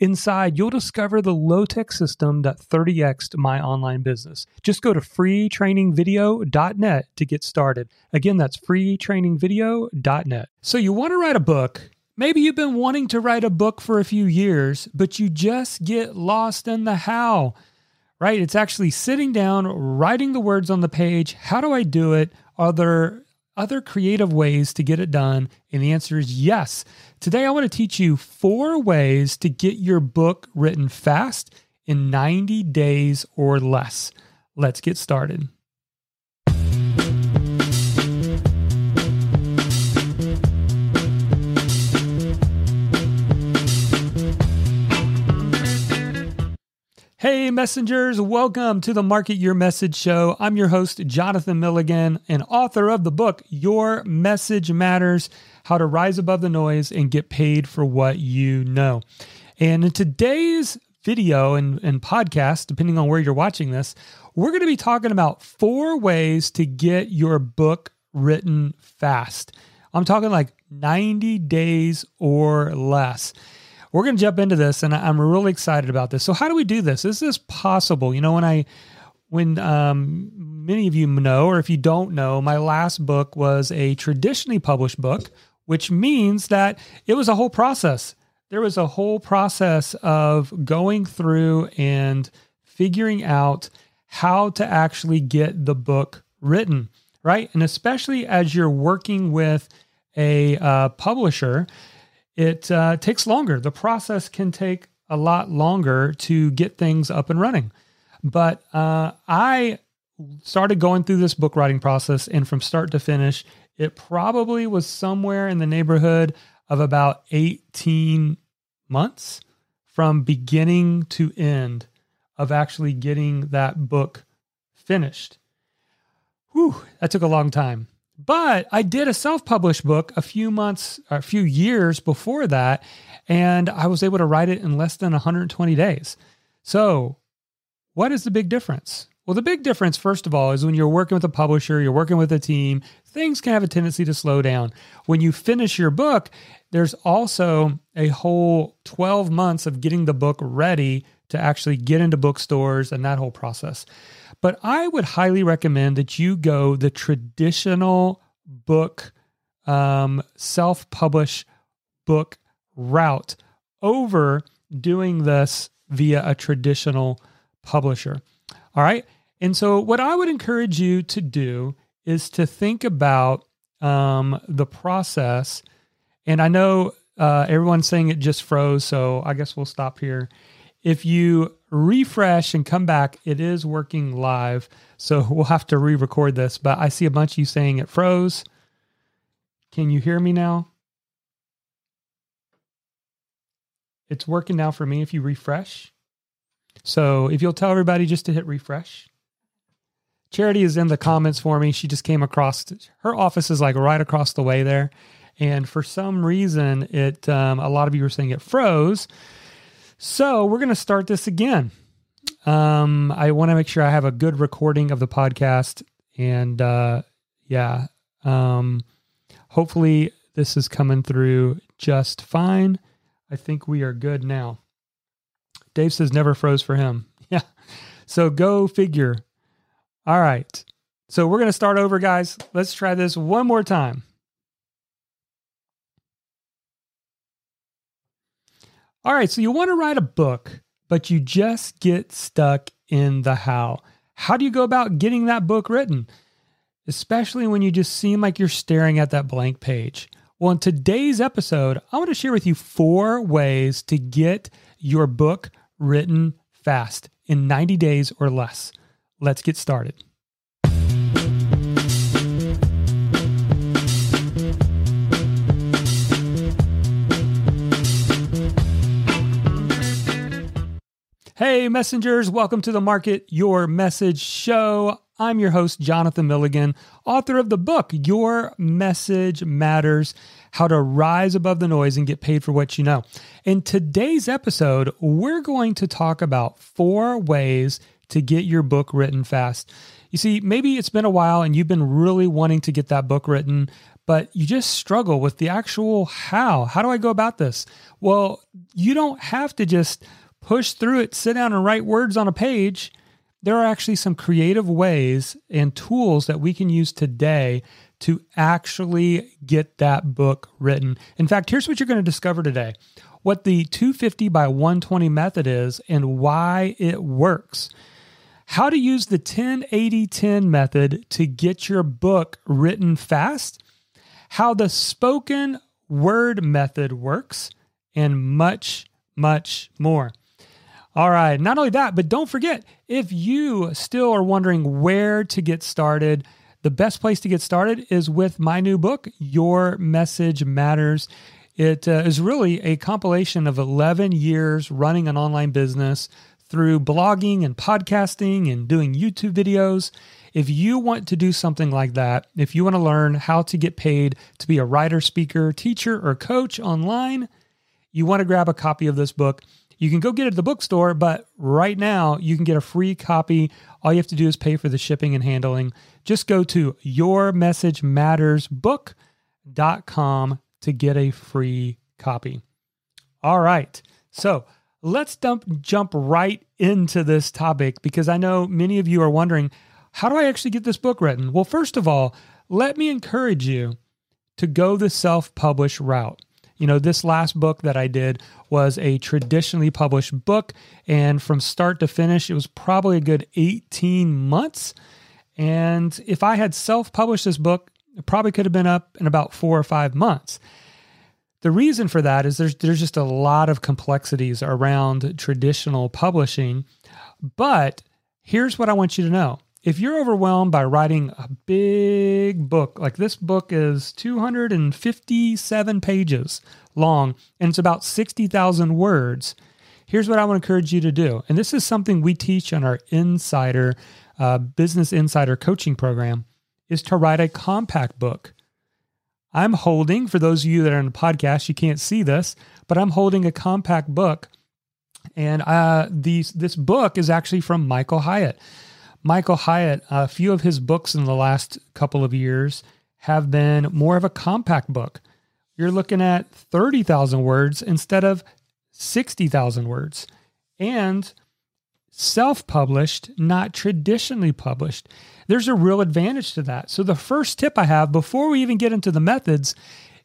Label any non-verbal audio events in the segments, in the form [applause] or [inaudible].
Inside, you'll discover the low tech system that 30xed my online business. Just go to freetrainingvideo.net to get started. Again, that's freetrainingvideo.net. So, you want to write a book. Maybe you've been wanting to write a book for a few years, but you just get lost in the how, right? It's actually sitting down, writing the words on the page. How do I do it? Are there other creative ways to get it done? And the answer is yes. Today, I want to teach you four ways to get your book written fast in 90 days or less. Let's get started. Hey, messengers, welcome to the Market Your Message Show. I'm your host, Jonathan Milligan, and author of the book, Your Message Matters How to Rise Above the Noise and Get Paid for What You Know. And in today's video and, and podcast, depending on where you're watching this, we're going to be talking about four ways to get your book written fast. I'm talking like 90 days or less. We're going to jump into this, and I'm really excited about this. So, how do we do this? Is this possible? You know, when I, when um, many of you know, or if you don't know, my last book was a traditionally published book, which means that it was a whole process. There was a whole process of going through and figuring out how to actually get the book written, right? And especially as you're working with a uh, publisher, it uh, takes longer. The process can take a lot longer to get things up and running. But uh, I started going through this book writing process, and from start to finish, it probably was somewhere in the neighborhood of about 18 months from beginning to end of actually getting that book finished. Whew, that took a long time. But I did a self published book a few months, a few years before that, and I was able to write it in less than 120 days. So, what is the big difference? Well, the big difference, first of all, is when you're working with a publisher, you're working with a team, things can have a tendency to slow down. When you finish your book, there's also a whole 12 months of getting the book ready to actually get into bookstores and that whole process. But I would highly recommend that you go the traditional book, um, self publish book route over doing this via a traditional publisher. All right. And so, what I would encourage you to do is to think about um, the process. And I know uh, everyone's saying it just froze, so I guess we'll stop here. If you refresh and come back, it is working live. So [laughs] we'll have to re record this, but I see a bunch of you saying it froze. Can you hear me now? It's working now for me if you refresh. So if you'll tell everybody just to hit refresh. Charity is in the comments for me. She just came across her office is like right across the way there. And for some reason, it um, a lot of you were saying it froze. So we're going to start this again. Um, I want to make sure I have a good recording of the podcast. And uh, yeah, um, hopefully this is coming through just fine. I think we are good now. Dave says never froze for him. [laughs] Yeah. So go figure. All right. So we're going to start over, guys. Let's try this one more time. All right, so you want to write a book, but you just get stuck in the how. How do you go about getting that book written? Especially when you just seem like you're staring at that blank page. Well, in today's episode, I want to share with you four ways to get your book written fast in 90 days or less. Let's get started. Hey, messengers, welcome to the Market Your Message Show. I'm your host, Jonathan Milligan, author of the book, Your Message Matters How to Rise Above the Noise and Get Paid for What You Know. In today's episode, we're going to talk about four ways to get your book written fast. You see, maybe it's been a while and you've been really wanting to get that book written, but you just struggle with the actual how. How do I go about this? Well, you don't have to just push through it, sit down and write words on a page. There are actually some creative ways and tools that we can use today to actually get that book written. In fact, here's what you're going to discover today what the 250 by 120 method is and why it works. How to use the 10 80 10 method to get your book written fast. How the spoken word method works, and much, much more. All right. Not only that, but don't forget if you still are wondering where to get started, the best place to get started is with my new book, Your Message Matters. It uh, is really a compilation of 11 years running an online business through blogging and podcasting and doing YouTube videos. If you want to do something like that, if you want to learn how to get paid to be a writer, speaker, teacher, or coach online, you want to grab a copy of this book. You can go get it at the bookstore, but right now you can get a free copy. All you have to do is pay for the shipping and handling. Just go to yourmessagemattersbook.com to get a free copy. All right. So let's dump, jump right into this topic because I know many of you are wondering how do I actually get this book written? Well, first of all, let me encourage you to go the self publish route. You know, this last book that I did was a traditionally published book, and from start to finish, it was probably a good 18 months. And if I had self published this book, it probably could have been up in about four or five months. The reason for that is there's there's just a lot of complexities around traditional publishing. But here's what I want you to know if you're overwhelmed by writing a big book, like this book is 257 pages long and it's about 60,000 words, here's what I want to encourage you to do. And this is something we teach on our Insider uh, Business Insider coaching program is to write a compact book. I'm holding, for those of you that are in the podcast, you can't see this, but I'm holding a compact book. And uh, these, this book is actually from Michael Hyatt. Michael Hyatt, a few of his books in the last couple of years have been more of a compact book. You're looking at 30,000 words instead of 60,000 words. And self published, not traditionally published. There's a real advantage to that. So, the first tip I have before we even get into the methods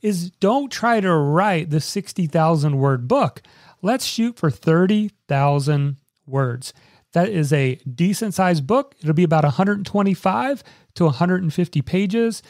is don't try to write the 60,000 word book. Let's shoot for 30,000 words. That is a decent sized book. It'll be about 125 to 150 pages.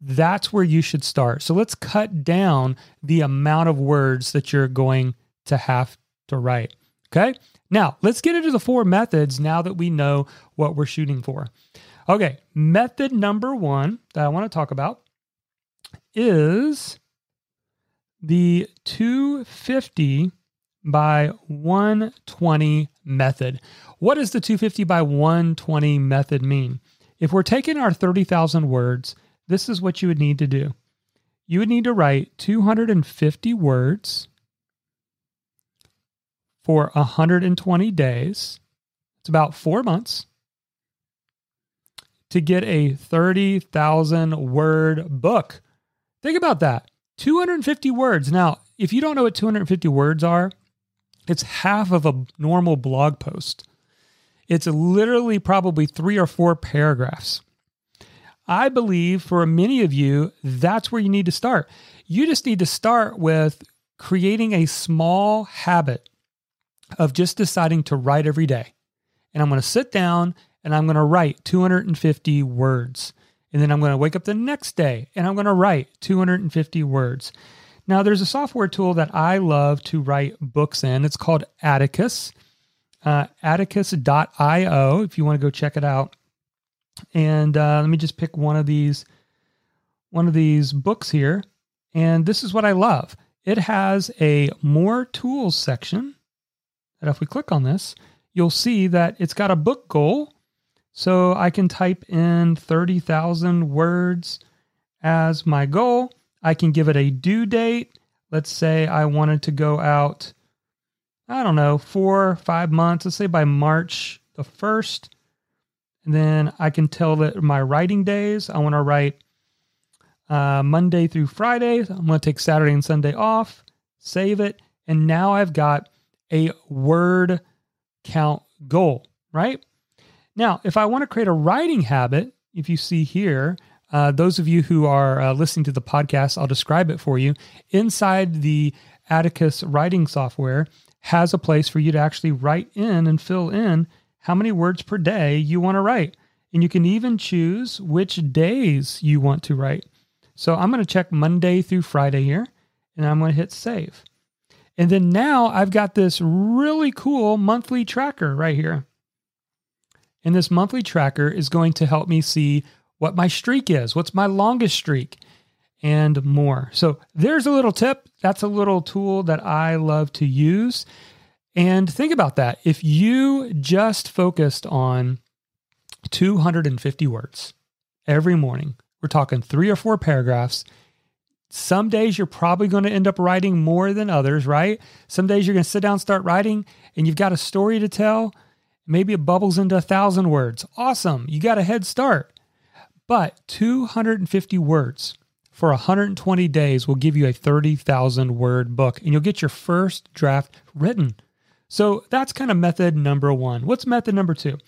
That's where you should start. So let's cut down the amount of words that you're going to have to write. Okay. Now let's get into the four methods now that we know what we're shooting for. Okay. Method number one that I want to talk about is the 250 by 120 method. What does the 250 by 120 method mean? If we're taking our 30,000 words, this is what you would need to do. You would need to write 250 words for 120 days. It's about four months to get a 30,000 word book. Think about that 250 words. Now, if you don't know what 250 words are, it's half of a normal blog post. It's literally probably three or four paragraphs. I believe for many of you, that's where you need to start. You just need to start with creating a small habit of just deciding to write every day. And I'm going to sit down and I'm going to write 250 words. And then I'm going to wake up the next day and I'm going to write 250 words. Now, there's a software tool that I love to write books in. It's called Atticus, uh, atticus.io, if you want to go check it out. And uh, let me just pick one of these one of these books here. And this is what I love. It has a more tools section that if we click on this, you'll see that it's got a book goal. So I can type in 30,000 words as my goal. I can give it a due date. Let's say I wanted to go out, I don't know, four five months. Let's say by March the 1st. And then I can tell that my writing days, I want to write uh, Monday through Friday. I'm going to take Saturday and Sunday off, save it. And now I've got a word count goal, right? Now, if I want to create a writing habit, if you see here, uh, those of you who are uh, listening to the podcast, I'll describe it for you. Inside the Atticus writing software has a place for you to actually write in and fill in how many words per day you want to write. And you can even choose which days you want to write. So I'm going to check Monday through Friday here, and I'm going to hit save. And then now I've got this really cool monthly tracker right here. And this monthly tracker is going to help me see what my streak is, what's my longest streak, and more. So there's a little tip. That's a little tool that I love to use. And think about that. If you just focused on 250 words every morning, we're talking three or four paragraphs. Some days you're probably going to end up writing more than others, right? Some days you're going to sit down, start writing, and you've got a story to tell. Maybe it bubbles into a thousand words. Awesome. You got a head start. But 250 words for 120 days will give you a 30,000 word book and you'll get your first draft written. So that's kind of method number one. What's method number two?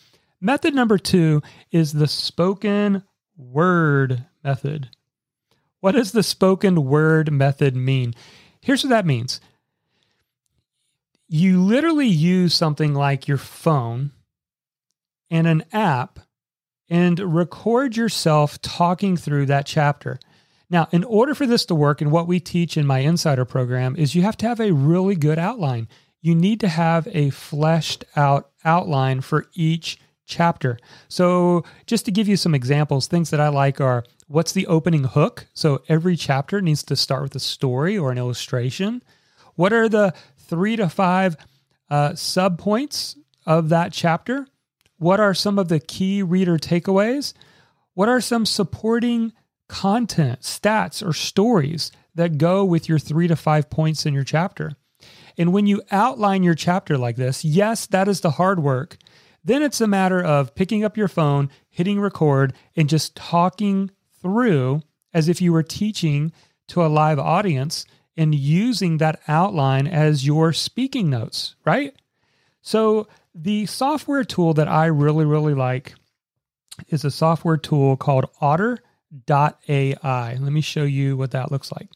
Method number two is the spoken word method. What does the spoken word method mean? Here's what that means you literally use something like your phone and an app and record yourself talking through that chapter. Now, in order for this to work, and what we teach in my insider program is you have to have a really good outline you need to have a fleshed out outline for each chapter. So, just to give you some examples, things that I like are what's the opening hook? So, every chapter needs to start with a story or an illustration. What are the three to five uh, sub points of that chapter? What are some of the key reader takeaways? What are some supporting content, stats, or stories that go with your three to five points in your chapter? And when you outline your chapter like this, yes, that is the hard work. Then it's a matter of picking up your phone, hitting record, and just talking through as if you were teaching to a live audience and using that outline as your speaking notes, right? So, the software tool that I really, really like is a software tool called otter.ai. Let me show you what that looks like.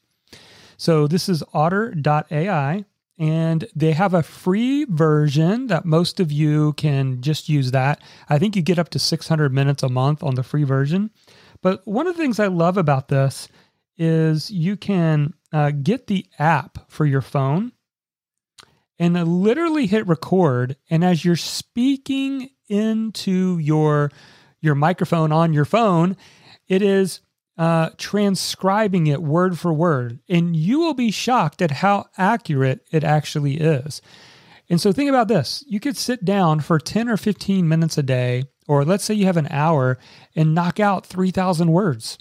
So, this is otter.ai and they have a free version that most of you can just use that. I think you get up to 600 minutes a month on the free version. But one of the things I love about this is you can uh, get the app for your phone and literally hit record. And as you're speaking into your your microphone on your phone, it is uh, transcribing it word for word, and you will be shocked at how accurate it actually is. And so think about this you could sit down for 10 or 15 minutes a day, or let's say you have an hour, and knock out 3,000 words,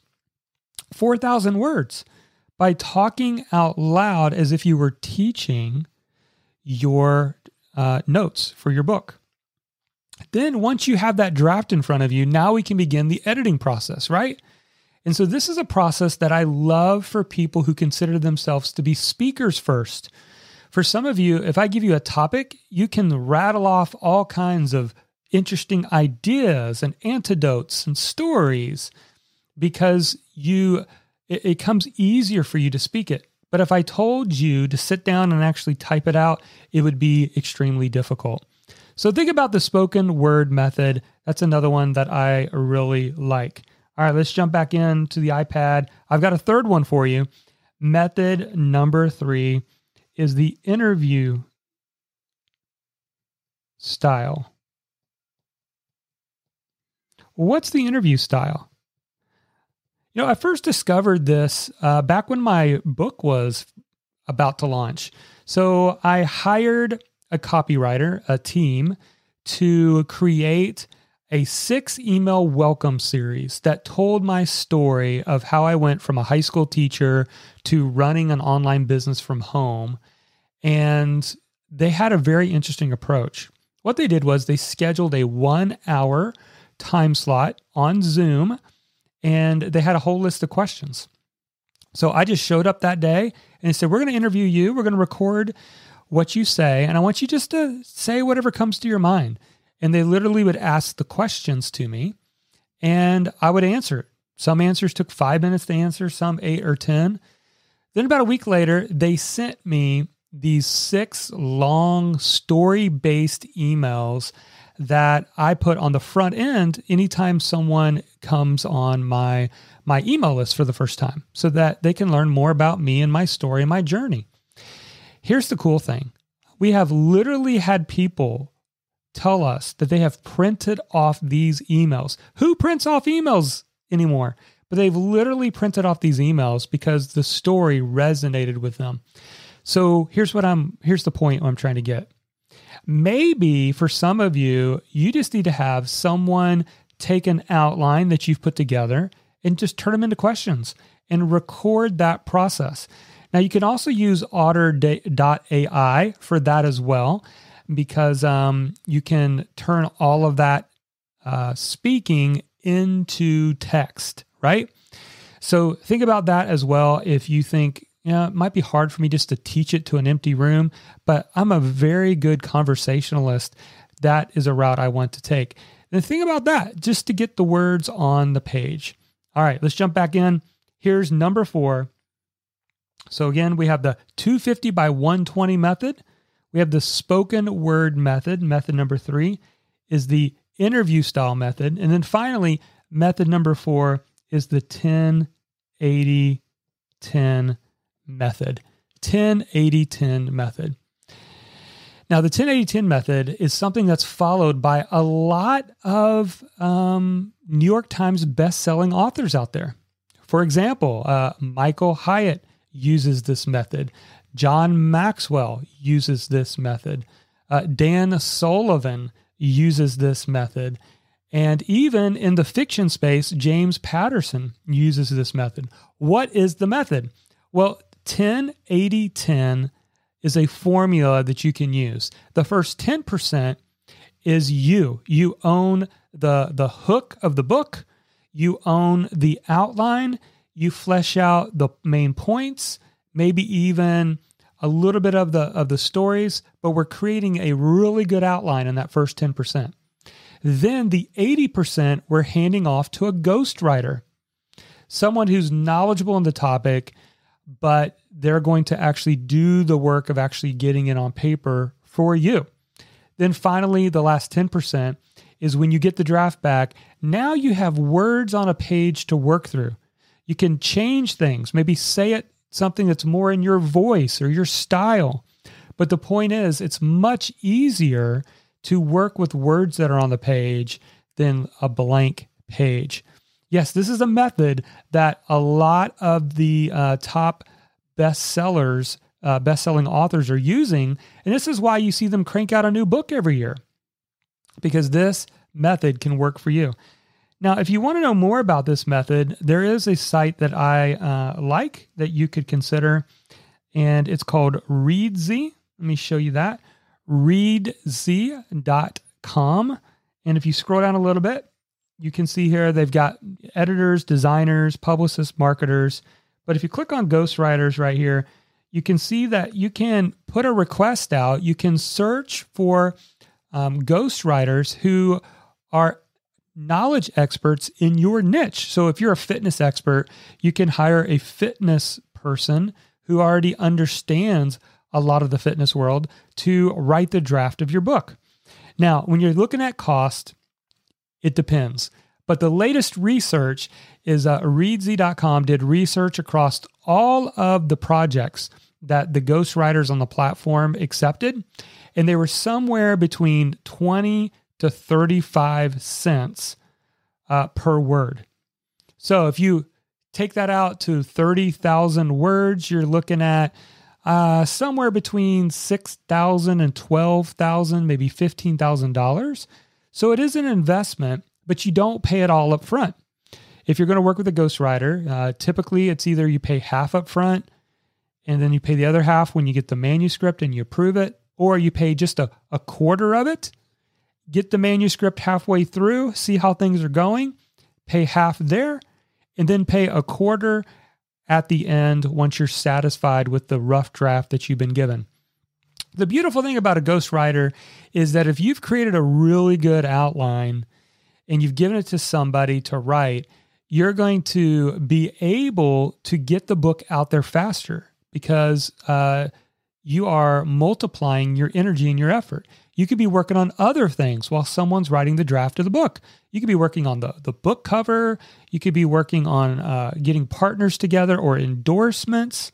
4,000 words by talking out loud as if you were teaching your uh, notes for your book. Then, once you have that draft in front of you, now we can begin the editing process, right? And so this is a process that I love for people who consider themselves to be speakers first. For some of you, if I give you a topic, you can rattle off all kinds of interesting ideas and antidotes and stories because you it, it comes easier for you to speak it. But if I told you to sit down and actually type it out, it would be extremely difficult. So think about the spoken word method. That's another one that I really like. All right, let's jump back into the iPad. I've got a third one for you. Method number three is the interview style. What's the interview style? You know, I first discovered this uh, back when my book was about to launch. So I hired a copywriter, a team, to create a six email welcome series that told my story of how I went from a high school teacher to running an online business from home. And they had a very interesting approach. What they did was they scheduled a one hour time slot on Zoom and they had a whole list of questions. So I just showed up that day and they said, We're going to interview you. We're going to record what you say. And I want you just to say whatever comes to your mind. And they literally would ask the questions to me and I would answer Some answers took five minutes to answer, some eight or 10. Then about a week later, they sent me these six long story based emails that I put on the front end anytime someone comes on my my email list for the first time so that they can learn more about me and my story and my journey. Here's the cool thing. We have literally had people tell us that they have printed off these emails. Who prints off emails anymore? But they've literally printed off these emails because the story resonated with them. So here's what I'm here's the point I'm trying to get. Maybe for some of you, you just need to have someone take an outline that you've put together and just turn them into questions and record that process. Now, you can also use otter.ai for that as well, because um, you can turn all of that uh, speaking into text, right? So think about that as well. If you think, yeah, it might be hard for me just to teach it to an empty room, but I'm a very good conversationalist. That is a route I want to take. The thing about that, just to get the words on the page. All right, let's jump back in. Here's number four. So again, we have the 250 by 120 method. We have the spoken word method. Method number three is the interview style method. And then finally, method number four is the 10 80 10 method. 10 80 10 method. Now, the 10 80 10 method is something that's followed by a lot of um, New York Times best-selling authors out there. For example, uh, Michael Hyatt uses this method. John Maxwell uses this method. Uh, Dan Sullivan uses this method. And even in the fiction space, James Patterson uses this method. What is the method? Well, 10 80 10 is a formula that you can use. The first 10% is you. You own the the hook of the book, you own the outline, you flesh out the main points, maybe even a little bit of the of the stories, but we're creating a really good outline in that first 10%. Then the 80% we're handing off to a ghostwriter. Someone who's knowledgeable in the topic, but they're going to actually do the work of actually getting it on paper for you. Then finally, the last 10% is when you get the draft back, now you have words on a page to work through. You can change things, maybe say it something that's more in your voice or your style. But the point is, it's much easier to work with words that are on the page than a blank page. Yes, this is a method that a lot of the uh, top bestsellers, uh, best-selling authors are using, and this is why you see them crank out a new book every year because this method can work for you. Now, if you want to know more about this method, there is a site that I uh, like that you could consider, and it's called Reedsy. Let me show you that reedsy.com. And if you scroll down a little bit, you can see here they've got editors, designers, publicists, marketers. But if you click on ghostwriters right here, you can see that you can put a request out. You can search for um, ghostwriters who are knowledge experts in your niche. So if you're a fitness expert, you can hire a fitness person who already understands a lot of the fitness world to write the draft of your book. Now, when you're looking at cost, it depends. But the latest research is uh, did research across all of the projects that the ghostwriters on the platform accepted and they were somewhere between 20 to 35 cents uh, per word. So if you take that out to 30,000 words, you're looking at uh, somewhere between $6,000 and $12,000, maybe $15,000. So it is an investment, but you don't pay it all up front. If you're going to work with a ghostwriter, uh, typically it's either you pay half up front and then you pay the other half when you get the manuscript and you approve it, or you pay just a, a quarter of it, get the manuscript halfway through, see how things are going, pay half there, and then pay a quarter at the end once you're satisfied with the rough draft that you've been given. The beautiful thing about a ghostwriter is that if you've created a really good outline and you've given it to somebody to write, you're going to be able to get the book out there faster because uh, you are multiplying your energy and your effort. You could be working on other things while someone's writing the draft of the book. You could be working on the, the book cover. You could be working on uh, getting partners together or endorsements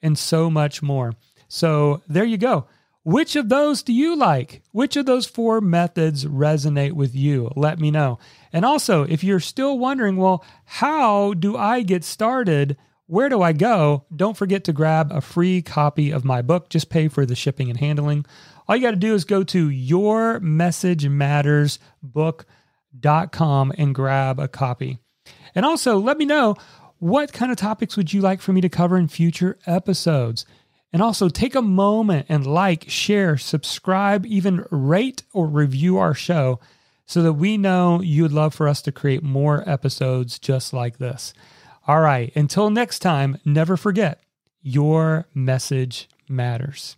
and so much more. So there you go. Which of those do you like? Which of those four methods resonate with you? Let me know. And also, if you're still wondering, well, how do I get started? Where do I go? Don't forget to grab a free copy of my book. Just pay for the shipping and handling. All you got to do is go to yourmessagemattersbook.com and grab a copy. And also, let me know what kind of topics would you like for me to cover in future episodes. And also, take a moment and like, share, subscribe, even rate or review our show so that we know you'd love for us to create more episodes just like this. All right, until next time, never forget your message matters.